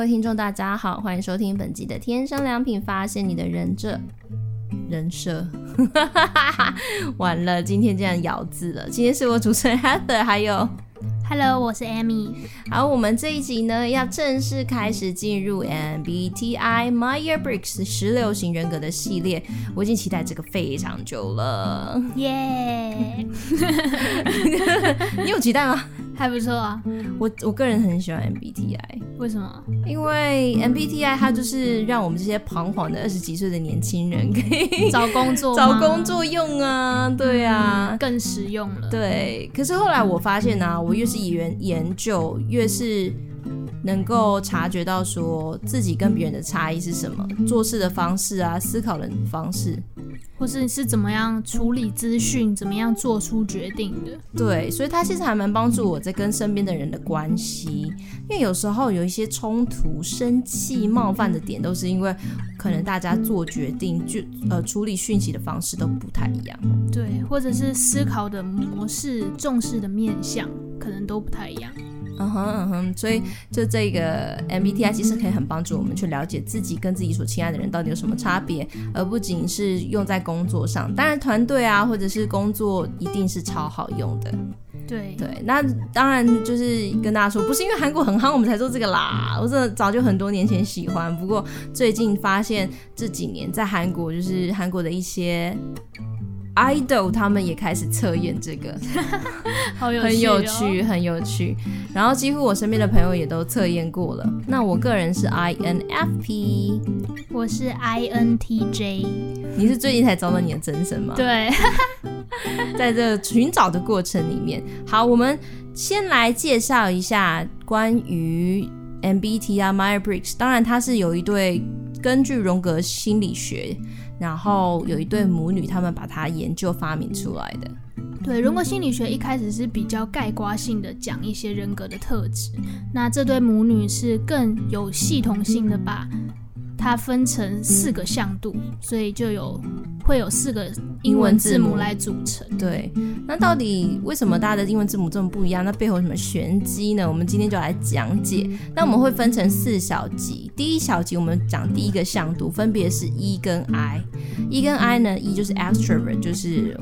位听众，大家好，欢迎收听本集的《天生良品》，发现你的人设人设。完了，今天竟然咬字了。今天是我主持人 Heather，还有。Hello，我是 Amy。好，我们这一集呢，要正式开始进入 MBTI Myers-Briggs 十六型人格的系列。我已经期待这个非常久了，耶！你有期待吗？还不错啊，我我个人很喜欢 MBTI，为什么？因为 MBTI 它就是让我们这些彷徨的二十几岁的年轻人可以找工作找工作用啊，对啊，嗯、更实用了。对，可是后来我发现呢、啊，我越是研研究，越是能够察觉到说自己跟别人的差异是什么，做事的方式啊，思考的方式。或是是怎么样处理资讯，怎么样做出决定的？对，所以它其实还蛮帮助我在跟身边的人的关系，因为有时候有一些冲突、生气、冒犯的点，都是因为可能大家做决定就呃处理讯息的方式都不太一样。对，或者是思考的模式、重视的面向，可能都不太一样。嗯哼嗯哼，所以就这个 MBTI 其实可以很帮助我们去了解自己跟自己所亲爱的人到底有什么差别，而不仅是用在工作上。当然，团队啊或者是工作一定是超好用的。对对，那当然就是跟大家说，不是因为韩国很夯我们才做这个啦，我真的早就很多年前喜欢，不过最近发现这几年在韩国就是韩国的一些。Idol 他们也开始测验这个，好有趣哦，很有趣，很有趣。然后几乎我身边的朋友也都测验过了。那我个人是 INFP，我是 INTJ。你是最近才找到你的真身吗？对，在这寻找的过程里面，好，我们先来介绍一下关于 MBTI Myers-Briggs。当然，它是有一对根据荣格心理学。然后有一对母女，他们把它研究发明出来的。对，荣格心理学一开始是比较概括性的讲一些人格的特质，那这对母女是更有系统性的把。它分成四个向度，所以就有会有四个英文字母来组成。对，那到底为什么大家的英文字母这么不一样？那背后有什么玄机呢？我们今天就来讲解。那我们会分成四小集，第一小集我们讲第一个向度，分别是 E 跟 I。E 跟 I 呢，E 就是 extrovert，就是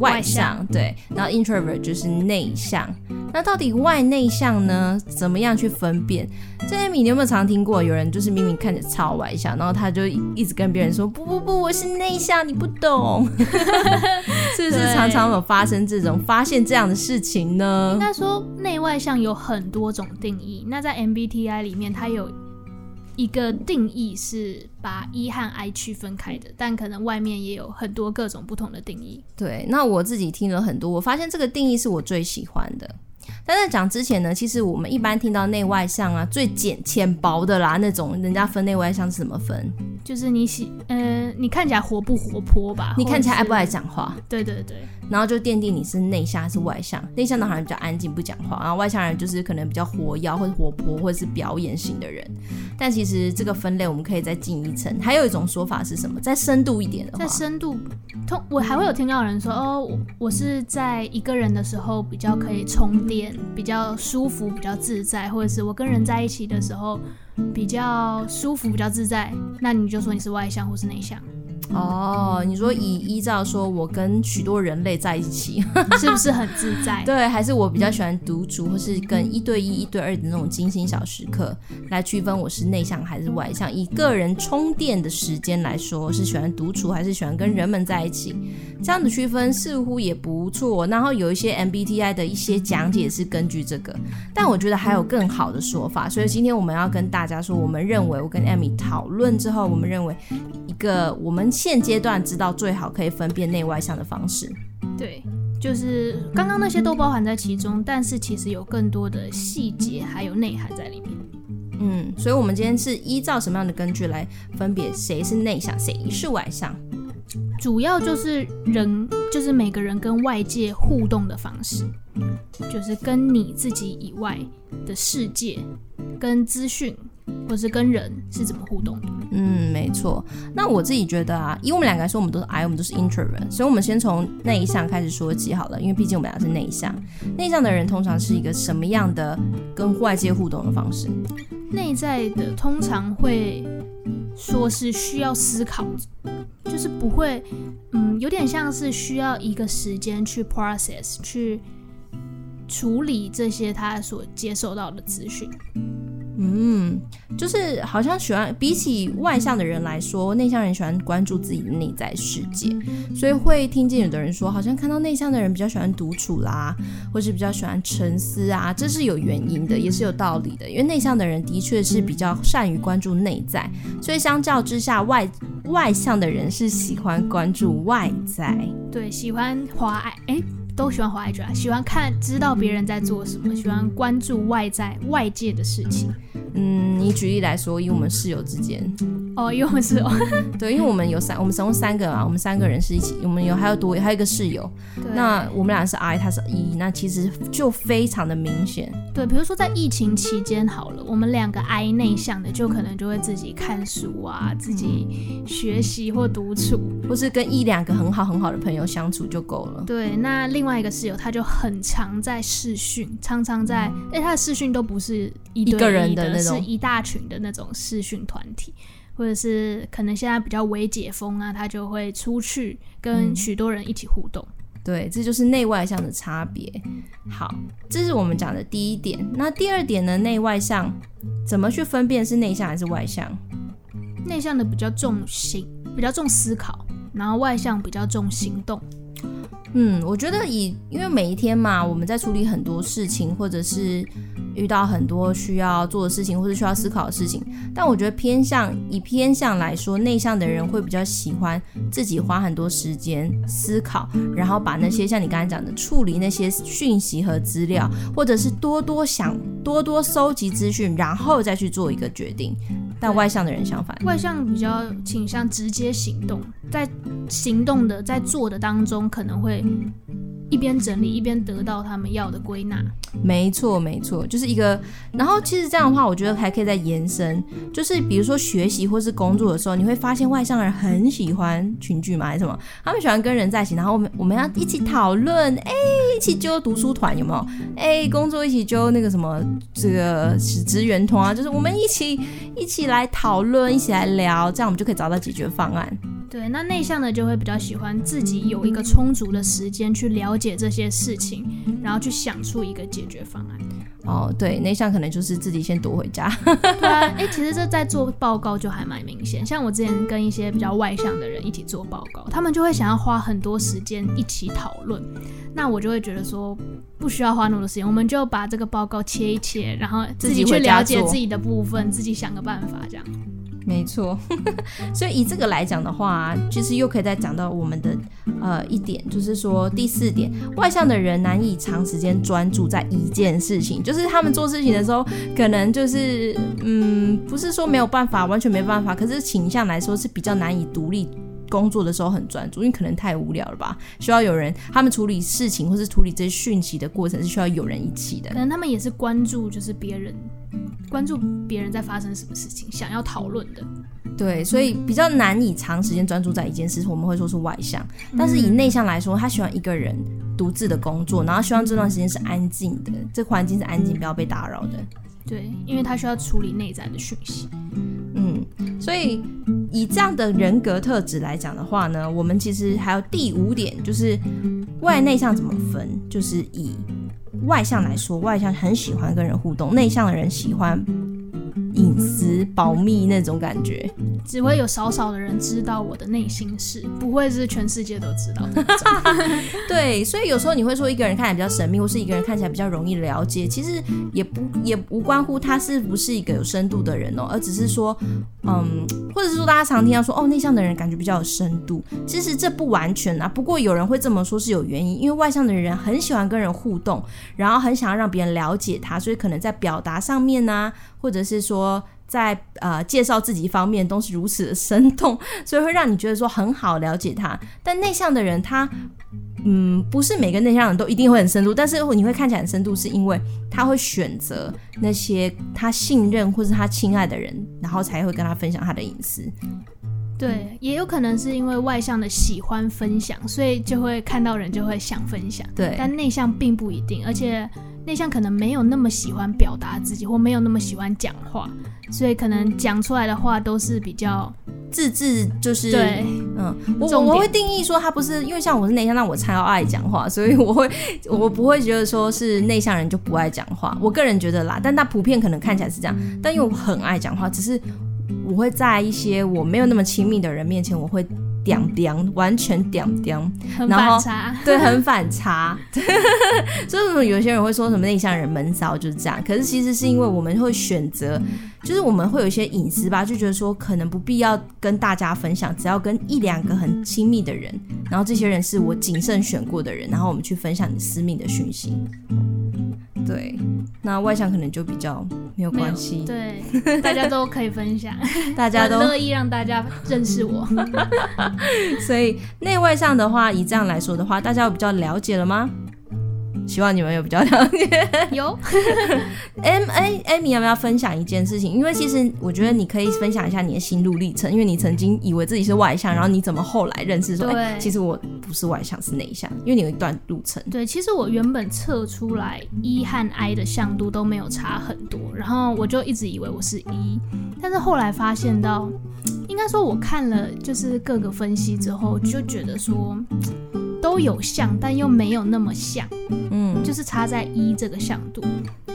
外向，对，然后 introvert 就是内向。那到底外内向呢？怎么样去分辨？这些米你有没有常听过？有人就是明明看着超外向，然后他就一直跟别人说：“不不不，我是内向，你不懂。”是不是常常有发生这种发现这样的事情呢？应该说内外向有很多种定义。那在 MBTI 里面，它有一个定义是把 E 和 I 区分开的，但可能外面也有很多各种不同的定义。对，那我自己听了很多，我发现这个定义是我最喜欢的。但在讲之前呢，其实我们一般听到内外向啊，最简浅薄的啦，那种人家分内外向是怎么分？就是你喜，呃，你看起来活不活泼吧？你看起来爱不爱讲话？对对对。然后就奠定你是内向还是外向。内向的好像比较安静不讲话，然后外向人就是可能比较活跃或者活泼或者是表演型的人。但其实这个分类我们可以再进一层，还有一种说法是什么？再深度一点的话，再深度，通我还会有听到人说，哦，我是在一个人的时候比较可以充电，比较舒服，比较自在，或者是我跟人在一起的时候比较舒服，比较自在。那你就说你是外向或是内向。哦，你说以依照说我跟许多人类在一起，是不是很自在？对，还是我比较喜欢独处，或是跟一对一、一对二的那种精心小时刻来区分我是内向还是外向。以个人充电的时间来说，是喜欢独处还是喜欢跟人们在一起？这样的区分似乎也不错。然后有一些 MBTI 的一些讲解是根据这个，但我觉得还有更好的说法。所以今天我们要跟大家说，我们认为我跟 Amy 讨论之后，我们认为一个我们。现阶段知道最好可以分辨内外向的方式，对，就是刚刚那些都包含在其中，但是其实有更多的细节还有内涵在里面。嗯，所以我们今天是依照什么样的根据来分别谁是内向，谁是外向？主要就是人，就是每个人跟外界互动的方式，就是跟你自己以外的世界、跟资讯或是跟人是怎么互动的。嗯，没错。那我自己觉得啊，因为我们两个来说，我们都是 I，我们都是 introvert，所以我们先从内向开始说起好了。因为毕竟我们俩是内向，内向的人通常是一个什么样的跟外界互动的方式？内在的通常会说是需要思考，就是不会，嗯，有点像是需要一个时间去 process 去处理这些他所接受到的资讯。嗯，就是好像喜欢比起外向的人来说，内向人喜欢关注自己的内在世界，所以会听见有的人说，好像看到内向的人比较喜欢独处啦，或是比较喜欢沉思啊，这是有原因的，也是有道理的。因为内向的人的确是比较善于关注内在，所以相较之下，外外向的人是喜欢关注外在，对，喜欢滑爱，哎。都喜欢滑 IG 啊，喜欢看，知道别人在做什么，喜欢关注外在外界的事情。嗯，你举例来说，以我们室友之间。哦，因为我们室友，对，因为我们有三，我们总共三个嘛，我们三个人是一起，我们有还有多，还有一个室友。对。那我们俩是 I，他是 E，那其实就非常的明显。对，比如说在疫情期间好了，我们两个 I 内向的，就可能就会自己看书啊，自己学习或独处，或是跟一两个很好很好的朋友相处就够了。对，那另外一个室友他就很常在视讯，常常在，哎，他的视讯都不是一对一的，一个人的那种，是一大群的那种视讯团体。或者是可能现在比较微解封啊，他就会出去跟许多人一起互动。嗯，对，这就是内外向的差别。好，这是我们讲的第一点。那第二点呢？内外向怎么去分辨是内向还是外向？内向的比较重心，比较重思考，然后外向比较重行动。嗯，我觉得以因为每一天嘛，我们在处理很多事情，或者是遇到很多需要做的事情，或是需要思考的事情。但我觉得偏向以偏向来说，内向的人会比较喜欢自己花很多时间思考，然后把那些像你刚才讲的处理那些讯息和资料，或者是多多想、多多收集资讯，然后再去做一个决定。但外向的人相反，外向比较倾向直接行动，在行动的在做的当中可能会。一边整理一边得到他们要的归纳，没错没错，就是一个。然后其实这样的话，我觉得还可以再延伸，就是比如说学习或是工作的时候，你会发现外向人很喜欢群聚嘛，还是什么？他们喜欢跟人在一起，然后我们我们要一起讨论，哎，一起揪读书团有没有？哎，工作一起揪那个什么这个职员团啊，就是我们一起一起来讨论，一起来聊，这样我们就可以找到解决方案。对，那内向的就会比较喜欢自己有一个充足的时间去了解这些事情，然后去想出一个解决方案。哦，对，内向可能就是自己先躲回家。对啊，哎，其实这在做报告就还蛮明显。像我之前跟一些比较外向的人一起做报告，他们就会想要花很多时间一起讨论。那我就会觉得说，不需要花那么多时间，我们就把这个报告切一切，然后自己去了解自己的部分，自己想个办法这样。没错，所以以这个来讲的话，其实又可以再讲到我们的呃一点，就是说第四点，外向的人难以长时间专注在一件事情，就是他们做事情的时候，可能就是嗯，不是说没有办法，完全没办法，可是倾向来说是比较难以独立工作的时候很专注，因为可能太无聊了吧，需要有人，他们处理事情或是处理这些讯息的过程是需要有人一起的，可能他们也是关注就是别人。关注别人在发生什么事情，想要讨论的，对，所以比较难以长时间专注在一件事，我们会说是外向。但是以内向来说，他喜欢一个人独自的工作，然后希望这段时间是安静的，这环境是安静，不要被打扰的。对，因为他需要处理内在的讯息。嗯，所以以这样的人格特质来讲的话呢，我们其实还有第五点，就是外内向怎么分，就是以。外向来说，外向很喜欢跟人互动，内向的人喜欢隐私保密那种感觉，只会有少少的人知道我的内心事，不会是全世界都知道。对，所以有时候你会说一个人看起来比较神秘，或是一个人看起来比较容易了解，其实也不也无关乎他是不是一个有深度的人哦，而只是说，嗯，或者是说大家常听到说哦，内向的人感觉比较有深度，其实这不完全啊。不过有人会这么说是有原因，因为外向的人很喜欢跟人互动，然后很想要让别人了解他，所以可能在表达上面呢、啊，或者是说。在呃介绍自己方面都是如此的生动，所以会让你觉得说很好了解他。但内向的人他，嗯，不是每个内向人都一定会很深度，但是你会看起来很深度，是因为他会选择那些他信任或是他亲爱的人，然后才会跟他分享他的隐私。对，也有可能是因为外向的喜欢分享，所以就会看到人就会想分享。对，但内向并不一定，而且。内向可能没有那么喜欢表达自己，或没有那么喜欢讲话，所以可能讲出来的话都是比较字字就是对，嗯，我我会定义说他不是，因为像我是内向，那我超爱讲话，所以我会我不会觉得说是内向人就不爱讲话，我个人觉得啦，但他普遍可能看起来是这样，但因为我很爱讲话，只是我会在一些我没有那么亲密的人面前，我会。点点，完全点点，很反差，对，很反差。所以有些人会说什么内向人闷骚就是这样，可是其实是因为我们会选择，就是我们会有一些隐私吧，就觉得说可能不必要跟大家分享，只要跟一两个很亲密的人，然后这些人是我谨慎选过的人，然后我们去分享你私密的讯息。对，那外向可能就比较没有关系。对，大家都可以分享，大家都乐意让大家认识我。所以内外向的话，以这样来说的话，大家有比较了解了吗？希望你们有比较了解。有。M A Amy 要不要分享一件事情？因为其实我觉得你可以分享一下你的心路历程，因为你曾经以为自己是外向，然后你怎么后来认识说，哎、欸，其实我不是外向，是内向。因为你有一段路程。对，其实我原本测出来 E 和 I 的向度都没有差很多，然后我就一直以为我是 E，但是后来发现到，应该说我看了就是各个分析之后，就觉得说。都有像，但又没有那么像，嗯，就是差在一这个像度。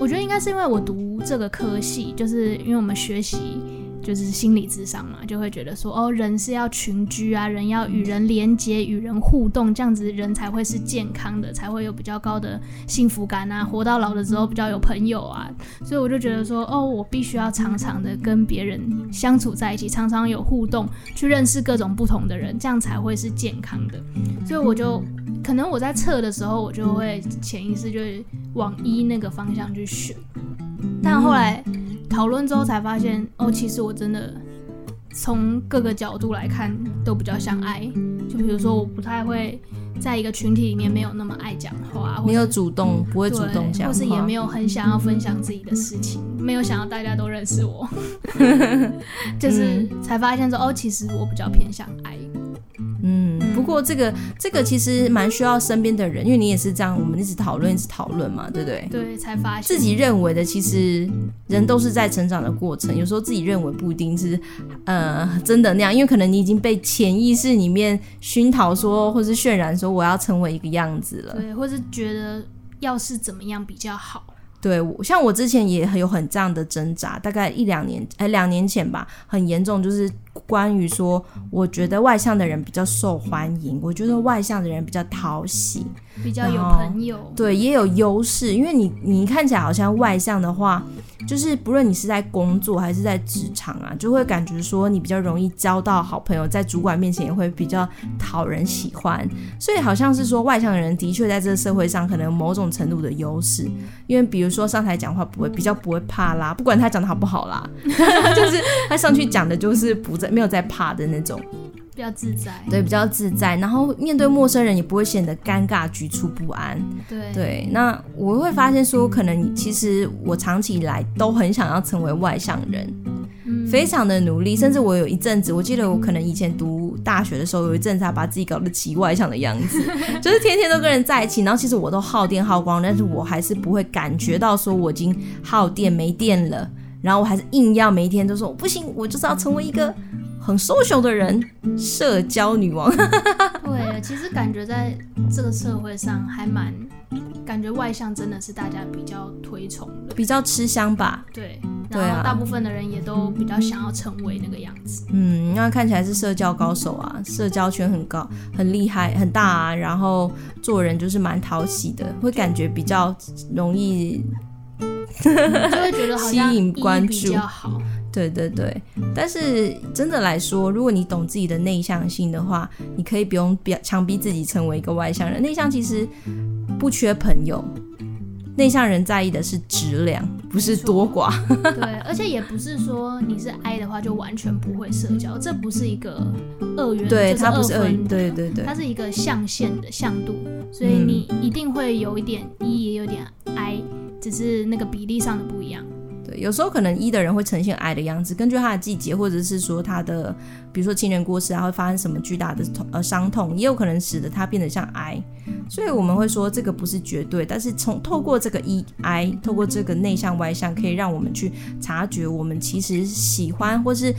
我觉得应该是因为我读这个科系，就是因为我们学习。就是心理智商嘛，就会觉得说，哦，人是要群居啊，人要与人连接、与人互动，这样子人才会是健康的，才会有比较高的幸福感啊，活到老的时候比较有朋友啊。所以我就觉得说，哦，我必须要常常的跟别人相处在一起，常常有互动，去认识各种不同的人，这样才会是健康的。所以我就可能我在测的时候，我就会潜意识就会往一那个方向去选，但后来。讨论之后才发现，哦，其实我真的从各个角度来看都比较像爱。就比如说，我不太会在一个群体里面没有那么爱讲话，没有主动，不会主动讲话，或是也没有很想要分享自己的事情，没有想要大家都认识我，就是才发现说，哦，其实我比较偏向 I。嗯，不过这个这个其实蛮需要身边的人，因为你也是这样，我们一直讨论，一直讨论嘛，对不对？对，才发现自己认为的，其实人都是在成长的过程，有时候自己认为不一定是呃真的那样，因为可能你已经被潜意识里面熏陶说，或是渲染说我要成为一个样子了，对，或是觉得要是怎么样比较好。对，像我之前也很有很这样的挣扎，大概一两年，哎，两年前吧，很严重，就是关于说，我觉得外向的人比较受欢迎，我觉得外向的人比较讨喜，比较有朋友，对，也有优势，因为你你看起来好像外向的话。就是不论你是在工作还是在职场啊，就会感觉说你比较容易交到好朋友，在主管面前也会比较讨人喜欢。所以好像是说外向的人的确在这个社会上可能有某种程度的优势，因为比如说上台讲话不会比较不会怕啦，不管他讲的好不好啦，就是他上去讲的就是不在没有在怕的那种。比较自在，对，比较自在。然后面对陌生人也不会显得尴尬、局促不安。对对，那我会发现说，可能其实我长期以来都很想要成为外向人，嗯，非常的努力。甚至我有一阵子，我记得我可能以前读大学的时候，有一阵子还把自己搞得极外向的样子，就是天天都跟人在一起。然后其实我都耗电耗光，但是我还是不会感觉到说我已经耗电没电了。然后我还是硬要每一天都说不行，我就是要成为一个。很 social 的人，社交女王。对，其实感觉在这个社会上还蛮，感觉外向真的是大家比较推崇的，比较吃香吧。对，然后大部分的人也都比较想要成为那个样子。嗯，那看起来是社交高手啊，社交圈很高，很厉害，很大啊。然后做人就是蛮讨喜的，会感觉比较容易，就会觉得好像 吸引关注比较好。对对对，但是真的来说，如果你懂自己的内向性的话，你可以不用逼强逼自己成为一个外向人。内向其实不缺朋友，内向人在意的是质量，不是多寡。对，而且也不是说你是 I 的话就完全不会社交，这不是一个二元，对，就是、它不是二元，对对对，它是一个象限的向度，所以你一定会有一点 E，也有点 I，只是那个比例上的不一样。有时候可能一的人会呈现矮的样子，根据他的季节，或者是说他的，比如说亲人过世啊，会发生什么巨大的痛呃伤痛，也有可能使得他变得像 I。所以我们会说这个不是绝对，但是从透过这个 E I，透过这个内向外向，可以让我们去察觉我们其实喜欢或是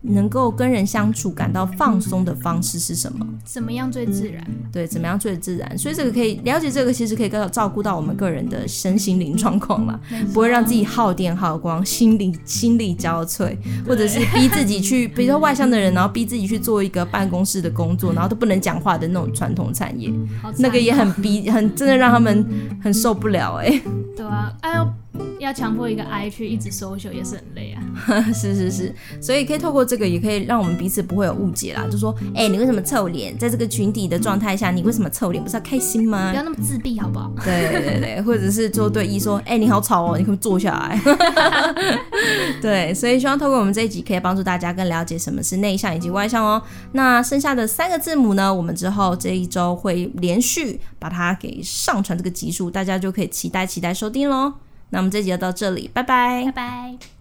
能够跟人相处感到放松的方式是什么？怎么样最自然？对，怎么样最自然？所以这个可以了解，这个其实可以更照顾到我们个人的身心灵状况了，不会让自己耗电耗光，心力心力交瘁，或者是逼自己去，比如说外向的人，然后逼自己去做一个办公室的工作，然后都不能讲话的那种传统产业，那个也很逼，很真的让他们很受不了哎、欸。对啊，哎呦。要强迫一个 I 去一直 social 也是很累啊。是是是，所以可以透过这个，也可以让我们彼此不会有误解啦。就说，哎、欸，你为什么臭脸？在这个群体的状态下，你为什么臭脸？不是要开心吗？不要那么自闭，好不好？对对对，或者是做对一说，哎、欸，你好吵哦，你可不可以坐下来？对，所以希望透过我们这一集，可以帮助大家更了解什么是内向以及外向哦。那剩下的三个字母呢，我们之后这一周会连续把它给上传这个集数，大家就可以期待期待收听喽。那我们这集就到这里，拜拜，拜拜。